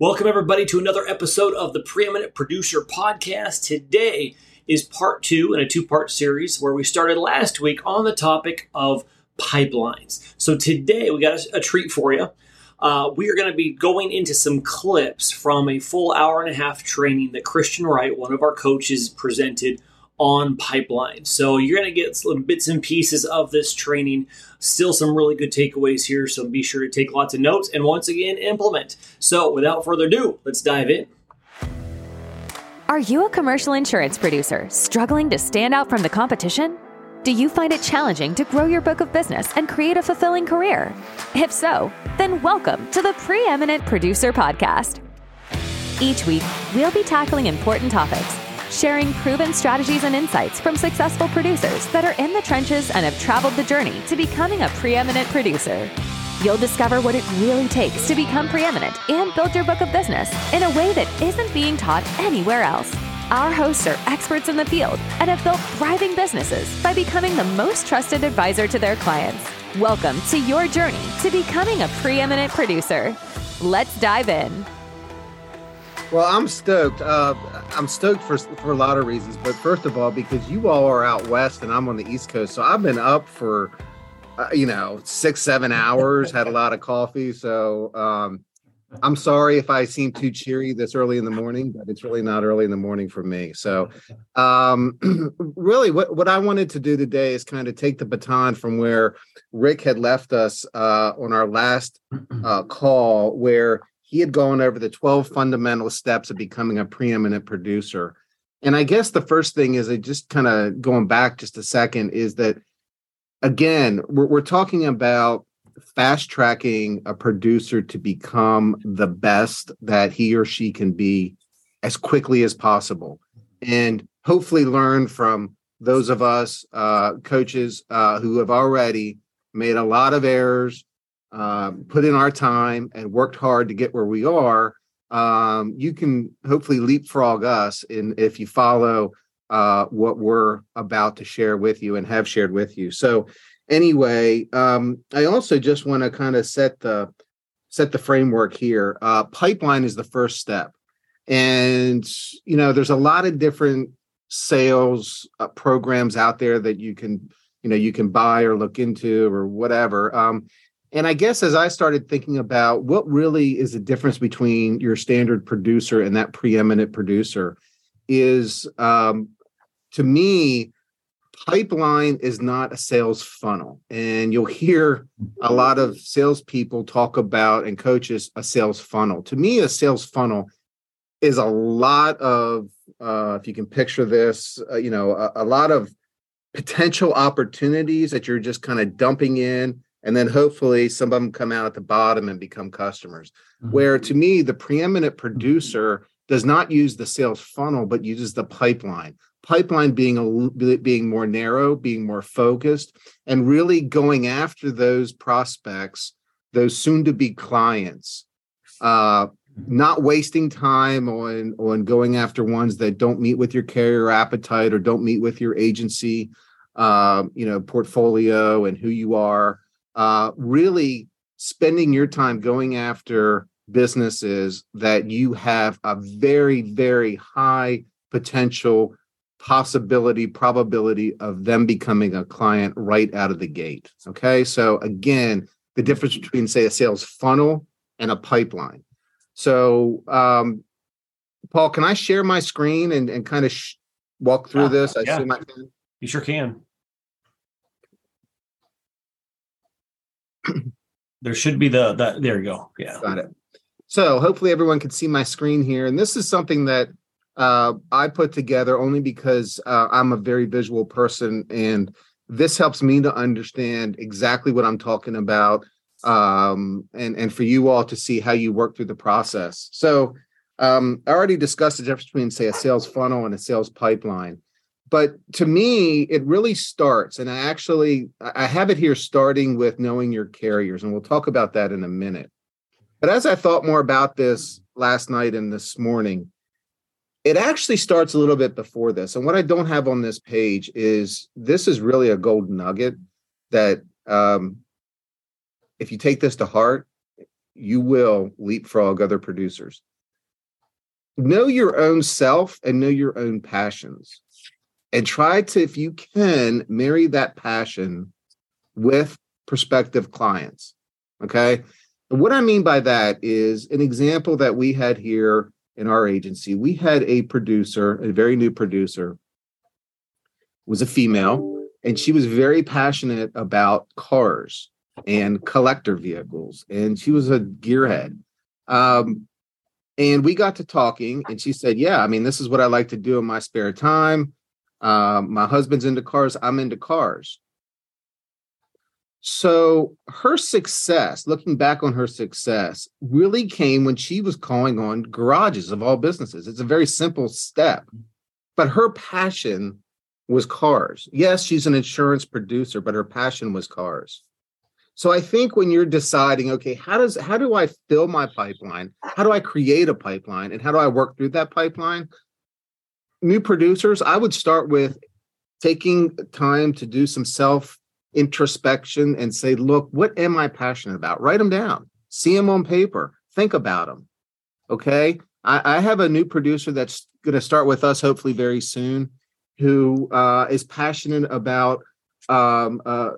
Welcome, everybody, to another episode of the Preeminent Producer Podcast. Today is part two in a two part series where we started last week on the topic of pipelines. So, today we got a, a treat for you. Uh, we are going to be going into some clips from a full hour and a half training that Christian Wright, one of our coaches, presented on pipeline. So you're going to get some bits and pieces of this training. Still some really good takeaways here. So be sure to take lots of notes and once again implement. So without further ado, let's dive in. Are you a commercial insurance producer struggling to stand out from the competition? Do you find it challenging to grow your book of business and create a fulfilling career? If so, then welcome to the Preeminent Producer Podcast. Each week, we'll be tackling important topics sharing proven strategies and insights from successful producers that are in the trenches and have traveled the journey to becoming a preeminent producer. You'll discover what it really takes to become preeminent and build your book of business in a way that isn't being taught anywhere else. Our hosts are experts in the field and have built thriving businesses by becoming the most trusted advisor to their clients. Welcome to your journey to becoming a preeminent producer. Let's dive in. Well, I'm stoked. Uh, I'm stoked for for a lot of reasons, but first of all, because you all are out west and I'm on the East Coast, so I've been up for uh, you know six, seven hours. had a lot of coffee, so um, I'm sorry if I seem too cheery this early in the morning, but it's really not early in the morning for me. So, um, really, what what I wanted to do today is kind of take the baton from where Rick had left us uh, on our last uh, call, where he had gone over the 12 fundamental steps of becoming a preeminent producer. And I guess the first thing is, I just kind of going back just a second, is that again, we're, we're talking about fast tracking a producer to become the best that he or she can be as quickly as possible. And hopefully learn from those of us uh, coaches uh, who have already made a lot of errors, um, put in our time and worked hard to get where we are, um, you can hopefully leapfrog us in if you follow uh, what we're about to share with you and have shared with you. So anyway, um, I also just want to kind of set the set the framework here. Uh, pipeline is the first step, and you know there's a lot of different sales uh, programs out there that you can you know you can buy or look into or whatever. Um, and I guess as I started thinking about what really is the difference between your standard producer and that preeminent producer, is um, to me, pipeline is not a sales funnel. And you'll hear a lot of salespeople talk about and coaches a sales funnel. To me, a sales funnel is a lot of, uh, if you can picture this, uh, you know, a, a lot of potential opportunities that you're just kind of dumping in and then hopefully some of them come out at the bottom and become customers. Mm-hmm. where to me the preeminent producer does not use the sales funnel but uses the pipeline. Pipeline being a being more narrow being more focused and really going after those prospects those soon to be clients. Uh, not wasting time on on going after ones that don't meet with your carrier appetite or don't meet with your agency uh, you know portfolio and who you are uh, really spending your time going after businesses that you have a very, very high potential possibility, probability of them becoming a client right out of the gate. Okay. So, again, the difference between, say, a sales funnel and a pipeline. So, um, Paul, can I share my screen and, and kind of sh- walk through yeah, this? I yeah. You sure can. there should be the, the there you go. Yeah. Got it. So hopefully everyone can see my screen here. And this is something that uh, I put together only because uh, I'm a very visual person and this helps me to understand exactly what I'm talking about um, and, and for you all to see how you work through the process. So um, I already discussed the difference between, say, a sales funnel and a sales pipeline but to me it really starts and i actually i have it here starting with knowing your carriers and we'll talk about that in a minute but as i thought more about this last night and this morning it actually starts a little bit before this and what i don't have on this page is this is really a gold nugget that um, if you take this to heart you will leapfrog other producers. Know your own self and know your own passions. And try to, if you can, marry that passion with prospective clients. Okay. And what I mean by that is an example that we had here in our agency. We had a producer, a very new producer, was a female, and she was very passionate about cars and collector vehicles, and she was a gearhead. Um, and we got to talking, and she said, "Yeah, I mean, this is what I like to do in my spare time. Um, my husband's into cars. I'm into cars." So her success, looking back on her success, really came when she was calling on garages of all businesses. It's a very simple step, but her passion was cars. Yes, she's an insurance producer, but her passion was cars. So I think when you're deciding, okay, how does how do I fill my pipeline? How do I create a pipeline and how do I work through that pipeline? New producers, I would start with taking time to do some self introspection and say, look, what am I passionate about? Write them down, see them on paper, think about them. Okay. I, I have a new producer that's going to start with us hopefully very soon who uh, is passionate about um, uh,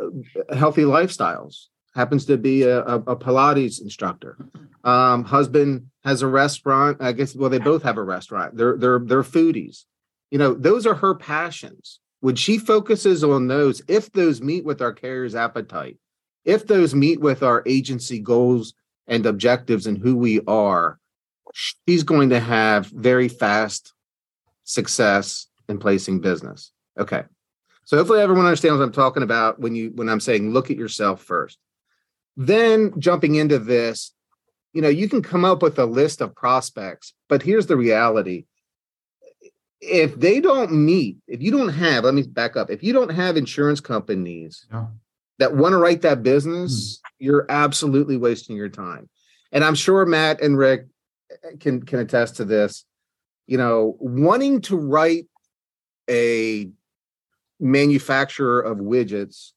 healthy lifestyles. Happens to be a, a, Pilates instructor. Um, husband has a restaurant. I guess well, they both have a restaurant. They're they're they're foodies. You know, those are her passions. When she focuses on those, if those meet with our carrier's appetite, if those meet with our agency goals and objectives and who we are, she's going to have very fast success in placing business. Okay. So hopefully everyone understands what I'm talking about when you when I'm saying look at yourself first. Then jumping into this, you know, you can come up with a list of prospects, but here's the reality. If they don't meet, if you don't have, let me back up. If you don't have insurance companies yeah. that want to write that business, hmm. you're absolutely wasting your time. And I'm sure Matt and Rick can can attest to this. You know, wanting to write a manufacturer of widgets,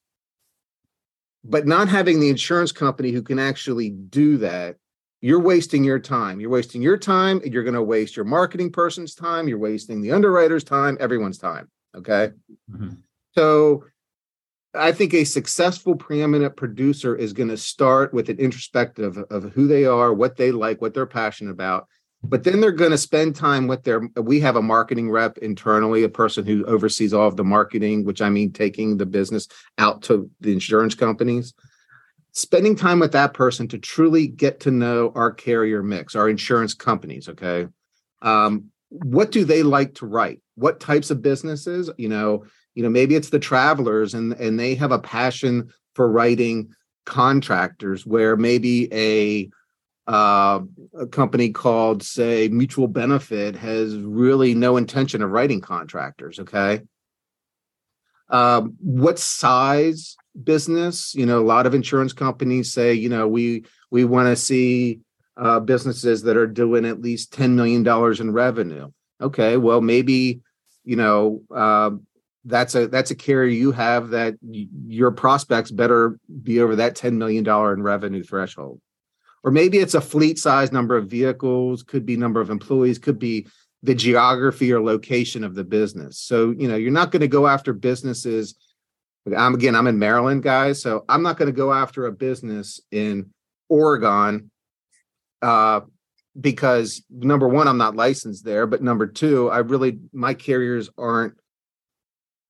but not having the insurance company who can actually do that, you're wasting your time. You're wasting your time. You're going to waste your marketing person's time. You're wasting the underwriter's time, everyone's time. Okay. Mm-hmm. So I think a successful preeminent producer is going to start with an introspective of who they are, what they like, what they're passionate about, but then they're going to spend time with their we have a marketing rep internally a person who oversees all of the marketing which i mean taking the business out to the insurance companies spending time with that person to truly get to know our carrier mix our insurance companies okay um, what do they like to write what types of businesses you know you know maybe it's the travelers and and they have a passion for writing contractors where maybe a uh, a company called, say, Mutual Benefit has really no intention of writing contractors. Okay. Um, what size business? You know, a lot of insurance companies say, you know, we we want to see uh, businesses that are doing at least ten million dollars in revenue. Okay, well, maybe you know uh, that's a that's a carrier you have that y- your prospects better be over that ten million dollar in revenue threshold or maybe it's a fleet size number of vehicles could be number of employees could be the geography or location of the business so you know you're not going to go after businesses i'm again i'm in maryland guys so i'm not going to go after a business in oregon uh, because number one i'm not licensed there but number two i really my carriers aren't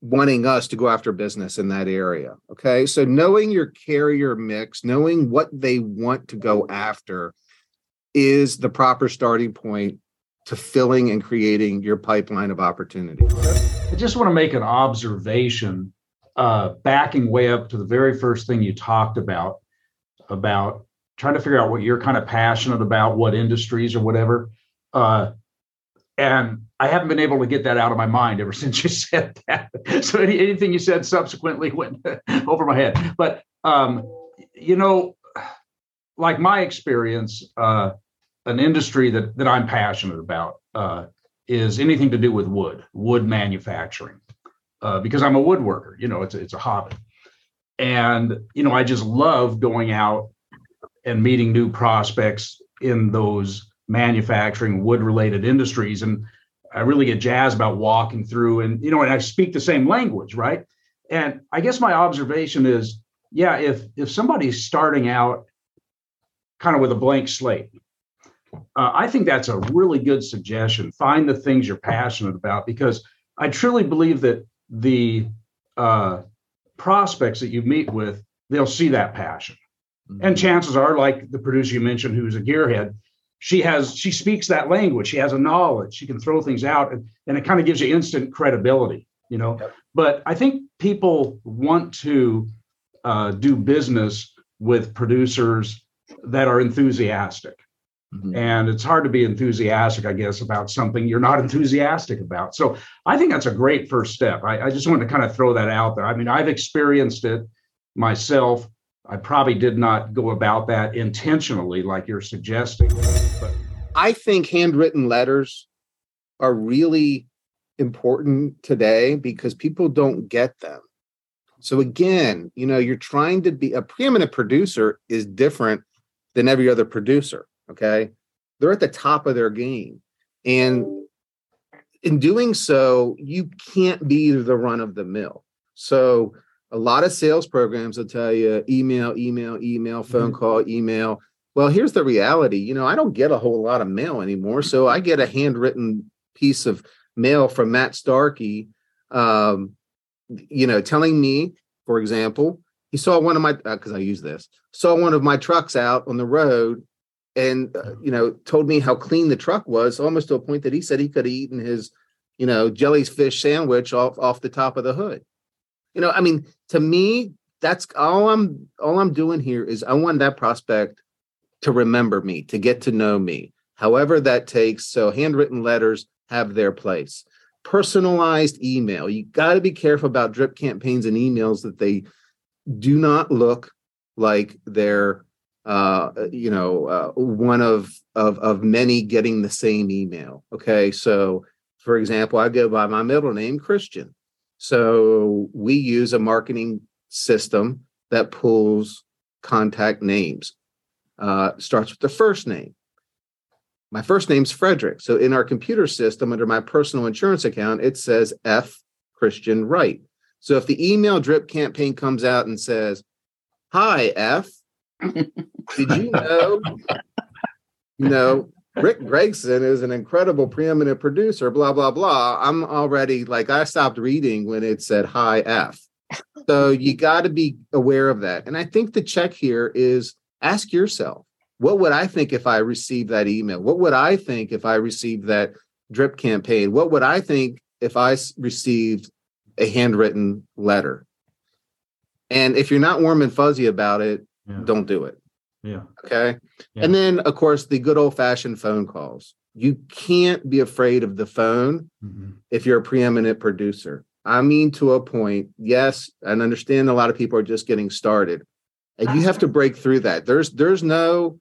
wanting us to go after business in that area. Okay. So knowing your carrier mix, knowing what they want to go after is the proper starting point to filling and creating your pipeline of opportunity. I just want to make an observation, uh, backing way up to the very first thing you talked about, about trying to figure out what you're kind of passionate about, what industries or whatever. Uh, and I haven't been able to get that out of my mind ever since you said that. So any, anything you said subsequently went over my head. But um, you know, like my experience, uh, an industry that that I'm passionate about uh, is anything to do with wood, wood manufacturing, uh, because I'm a woodworker. You know, it's it's a hobby, and you know, I just love going out and meeting new prospects in those manufacturing wood related industries. And I really get jazzed about walking through and, you know, and I speak the same language, right? And I guess my observation is, yeah, if if somebody's starting out kind of with a blank slate, uh, I think that's a really good suggestion. Find the things you're passionate about because I truly believe that the uh, prospects that you meet with, they'll see that passion. Mm-hmm. And chances are, like the producer you mentioned, who's a gearhead, she has she speaks that language. She has a knowledge. She can throw things out, and, and it kind of gives you instant credibility, you know. Yep. But I think people want to uh, do business with producers that are enthusiastic. Mm-hmm. And it's hard to be enthusiastic, I guess, about something you're not enthusiastic about. So I think that's a great first step. I, I just wanted to kind of throw that out there. I mean, I've experienced it myself. I probably did not go about that intentionally, like you're suggesting. But I think handwritten letters are really important today because people don't get them. So again, you know, you're trying to be a preeminent producer is different than every other producer. Okay. They're at the top of their game. And in doing so, you can't be the run of the mill. So a lot of sales programs will tell you email, email, email, phone mm-hmm. call, email. Well, here's the reality. You know, I don't get a whole lot of mail anymore. So I get a handwritten piece of mail from Matt Starkey, um, you know, telling me, for example, he saw one of my because uh, I use this saw one of my trucks out on the road and uh, you know told me how clean the truck was almost to a point that he said he could have eaten his you know jellyfish sandwich off off the top of the hood. You know i mean to me that's all i'm all i'm doing here is i want that prospect to remember me to get to know me however that takes. So handwritten letters have their place. Personalized email you got to be careful about drip campaigns and emails that they do not look like they're uh, you know uh, one of, of of many getting the same email okay? So for example i go by my middle name christian. So we use a marketing system that pulls contact names. Uh, starts with the first name. My first name's frederick. So in our computer system under my personal insurance account it says f christian wright. So if the email drip campaign comes out and says, Hi, F, did you know? you know, Rick Gregson is an incredible preeminent producer, blah, blah, blah. I'm already like, I stopped reading when it said Hi F. So you got to be aware of that. And I think the check here is ask yourself, what would I think if I received that email? What would I think if I received that drip campaign? What would I think if I received a handwritten letter. And if you're not warm and fuzzy about it, yeah. don't do it. Yeah. Okay. Yeah. And then, of course, the good old fashioned phone calls. You can't be afraid of the phone mm-hmm. if you're a preeminent producer. I mean, to a point, yes, and understand a lot of people are just getting started, and you have to break through that. There's, there's no,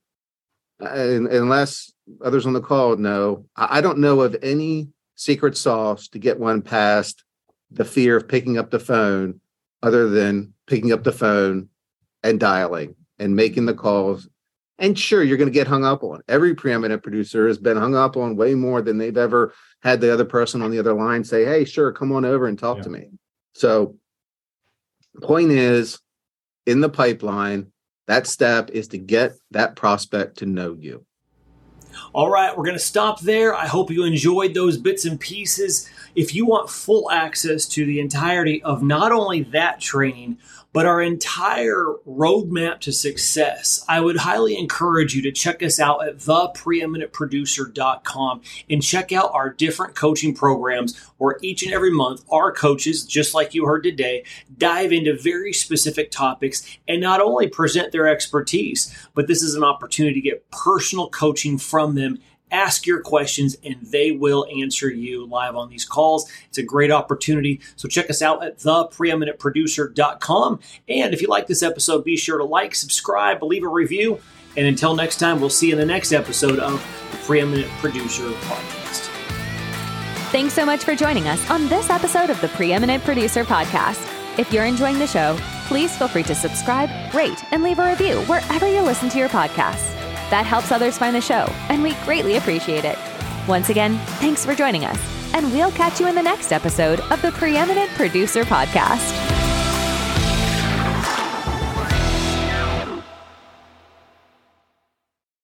uh, unless others on the call know, I don't know of any secret sauce to get one past the fear of picking up the phone other than picking up the phone and dialing and making the calls. And sure, you're going to get hung up on. Every preeminent producer has been hung up on way more than they've ever had the other person on the other line say, Hey, sure, come on over and talk yeah. to me. So, point is, in the pipeline, that step is to get that prospect to know you. All right, we're going to stop there. I hope you enjoyed those bits and pieces. If you want full access to the entirety of not only that training, but our entire roadmap to success, I would highly encourage you to check us out at thepreeminentproducer.com and check out our different coaching programs where each and every month our coaches, just like you heard today, dive into very specific topics and not only present their expertise, but this is an opportunity to get personal coaching from them ask your questions and they will answer you live on these calls. It's a great opportunity. So check us out at thepreeminentproducer.com. And if you like this episode, be sure to like, subscribe, leave a review. And until next time, we'll see you in the next episode of the Preeminent Producer Podcast. Thanks so much for joining us on this episode of the Preeminent Producer Podcast. If you're enjoying the show, please feel free to subscribe, rate, and leave a review wherever you listen to your podcasts. That helps others find the show, and we greatly appreciate it. Once again, thanks for joining us, and we'll catch you in the next episode of the Preeminent Producer Podcast.